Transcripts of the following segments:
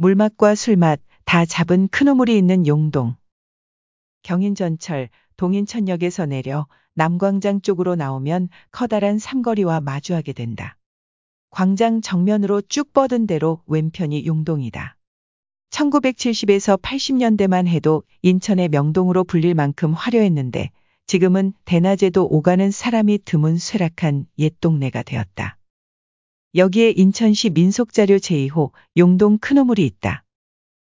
물맛과 술맛 다 잡은 큰 우물이 있는 용동. 경인전철 동인천역에서 내려 남광장 쪽으로 나오면 커다란 삼거리와 마주하게 된다. 광장 정면으로 쭉 뻗은 대로 왼편이 용동이다. 1970에서 80년대만 해도 인천의 명동으로 불릴 만큼 화려했는데 지금은 대낮에도 오가는 사람이 드문 쇠락한 옛 동네가 되었다. 여기에 인천시 민속자료 제2호 용동 큰우물이 있다.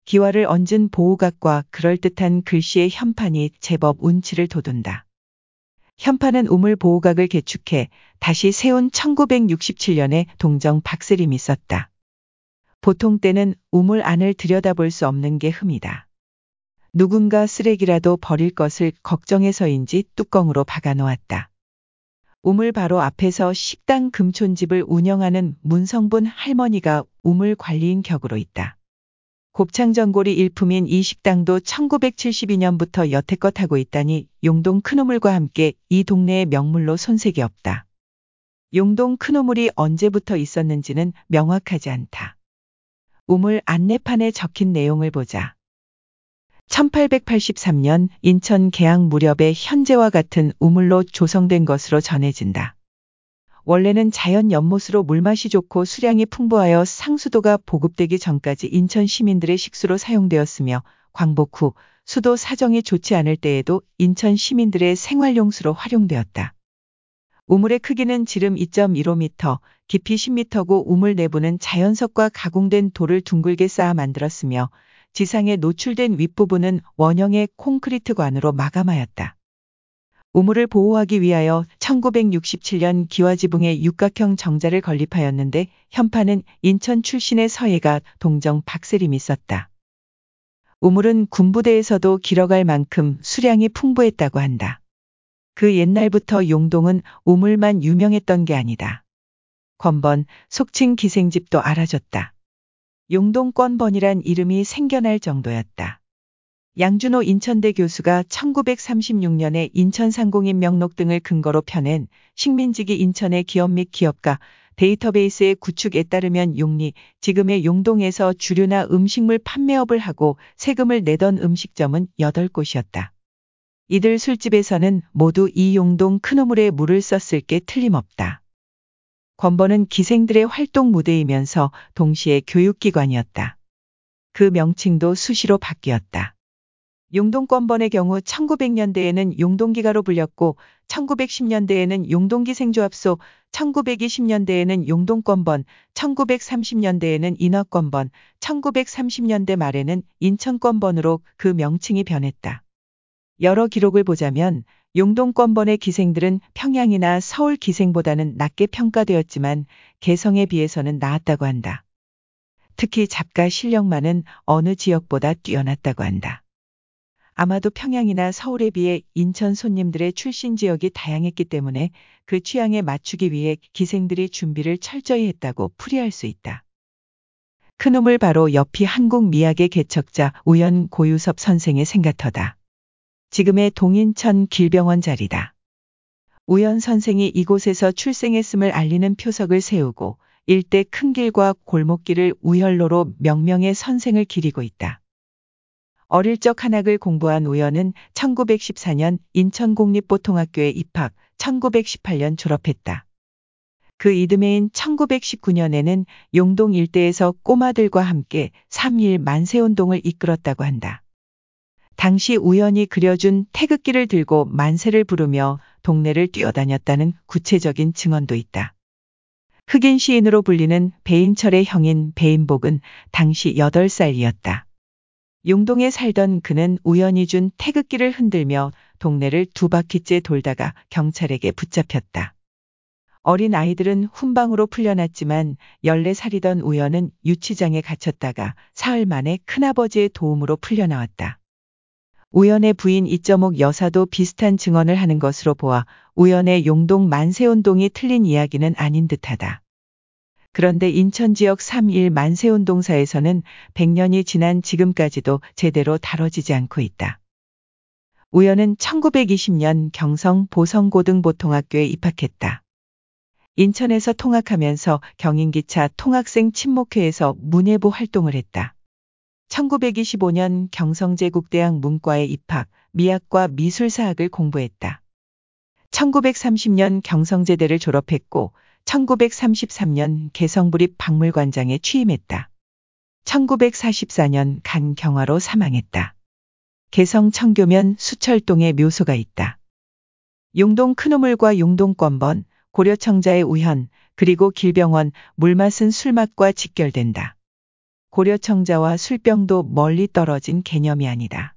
기와를 얹은 보호각과 그럴듯한 글씨의 현판이 제법 운치를 돋운다. 현판은 우물 보호각을 개축해 다시 세운 1967년에 동정 박세림이 썼다. 보통 때는 우물 안을 들여다볼 수 없는 게 흠이다. 누군가 쓰레기라도 버릴 것을 걱정해서인지 뚜껑으로 박아 놓았다. 우물 바로 앞에서 식당 금촌집을 운영하는 문성분 할머니가 우물 관리인 격으로 있다. 곱창전골이 일품인 이 식당도 1972년부터 여태껏 하고 있다니 용동 큰우물과 함께 이 동네의 명물로 손색이 없다. 용동 큰우물이 언제부터 있었는지는 명확하지 않다. 우물 안내판에 적힌 내용을 보자. 1883년 인천 개항 무렵에 현재와 같은 우물로 조성된 것으로 전해진다. 원래는 자연 연못으로 물맛이 좋고 수량이 풍부하여 상수도가 보급되기 전까지 인천 시민들의 식수로 사용되었으며 광복 후 수도 사정이 좋지 않을 때에도 인천 시민들의 생활용수로 활용되었다. 우물의 크기는 지름 2.15m, 깊이 10m고 우물 내부는 자연석과 가공된 돌을 둥글게 쌓아 만들었으며 지상에 노출된 윗부분은 원형의 콘크리트 관으로 마감하였다. 우물을 보호하기 위하여 1967년 기와지붕에 육각형 정자를 건립하였는데 현판은 인천 출신의 서예가 동정 박세림이 썼다. 우물은 군부대에서도 길어갈 만큼 수량이 풍부했다고 한다. 그 옛날부터 용동은 우물만 유명했던 게 아니다. 권번, 속칭 기생집도 알아줬다. 용동권번이란 이름이 생겨날 정도였다. 양준호 인천대 교수가 1936년에 인천 상공인 명록 등을 근거로 펴낸 식민지기 인천의 기업 및 기업가 데이터베이스의 구축에 따르면 용리, 지금의 용동에서 주류나 음식물 판매업을 하고 세금을 내던 음식점은 8곳이었다. 이들 술집에서는 모두 이 용동 큰우물에 물을 썼을 게 틀림없다. 권번은 기생들의 활동 무대이면서 동시에 교육기관이었다. 그 명칭도 수시로 바뀌었다. 용동권번의 경우 1900년대에는 용동기가로 불렸고 1910년대에는 용동기생조합소, 1920년대에는 용동권번, 1930년대에는 인화권번, 1930년대 말에는 인천권번으로 그 명칭이 변했다. 여러 기록을 보자면 용동권번의 기생들은 평양이나 서울 기생보다는 낮게 평가되었지만 개성에 비해서는 나았다고 한다. 특히 작가 실력만은 어느 지역보다 뛰어났다고 한다. 아마도 평양이나 서울에 비해 인천 손님들의 출신 지역이 다양했기 때문에 그 취향에 맞추기 위해 기생들이 준비를 철저히 했다고 풀이할 수 있다. 큰우물 바로 옆이 한국 미학의 개척자 우연 고유섭 선생의 생각터다. 지금의 동인천 길병원 자리다. 우연 선생이 이곳에서 출생했음을 알리는 표석을 세우고 일대 큰 길과 골목길을 우혈로로 명명의 선생을 기리고 있다. 어릴 적 한학을 공부한 우연은 1914년 인천공립보통학교에 입학, 1918년 졸업했다. 그 이듬해인 1919년에는 용동 일대에서 꼬마들과 함께 3.1 만세운동을 이끌었다고 한다. 당시 우연히 그려준 태극기를 들고 만세를 부르며 동네를 뛰어다녔다는 구체적인 증언도 있다. 흑인 시인으로 불리는 배인철의 형인 배인복은 당시 8살이었다. 용동에 살던 그는 우연히 준 태극기를 흔들며 동네를 두 바퀴째 돌다가 경찰에게 붙잡혔다. 어린 아이들은 훈방으로 풀려났지만 14살이던 우연은 유치장에 갇혔다가 사흘 만에 큰아버지의 도움으로 풀려나왔다. 우연의 부인 이점옥 여사도 비슷한 증언을 하는 것으로 보아 우연의 용동 만세운동이 틀린 이야기는 아닌 듯하다. 그런데 인천 지역 3.1 만세운동사에서는 100년이 지난 지금까지도 제대로 다뤄지지 않고 있다. 우연은 1920년 경성 보성고등보통학교에 입학했다. 인천에서 통학하면서 경인기차 통학생 친목회에서 문예부 활동을 했다. 1925년 경성제국대학 문과에 입학, 미학과 미술사학을 공부했다. 1930년 경성제대를 졸업했고 1933년 개성부립 박물관장에 취임했다. 1944년 간 경화로 사망했다. 개성 청교면 수철동에 묘소가 있다. 용동 큰우물과 용동 권번, 고려청자의 우현, 그리고 길병원, 물맛은 술맛과 직결된다. 고려청자와 술병도 멀리 떨어진 개념이 아니다.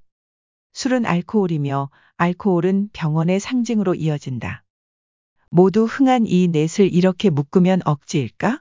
술은 알코올이며 알코올은 병원의 상징으로 이어진다. 모두 흥한 이 넷을 이렇게 묶으면 억지일까?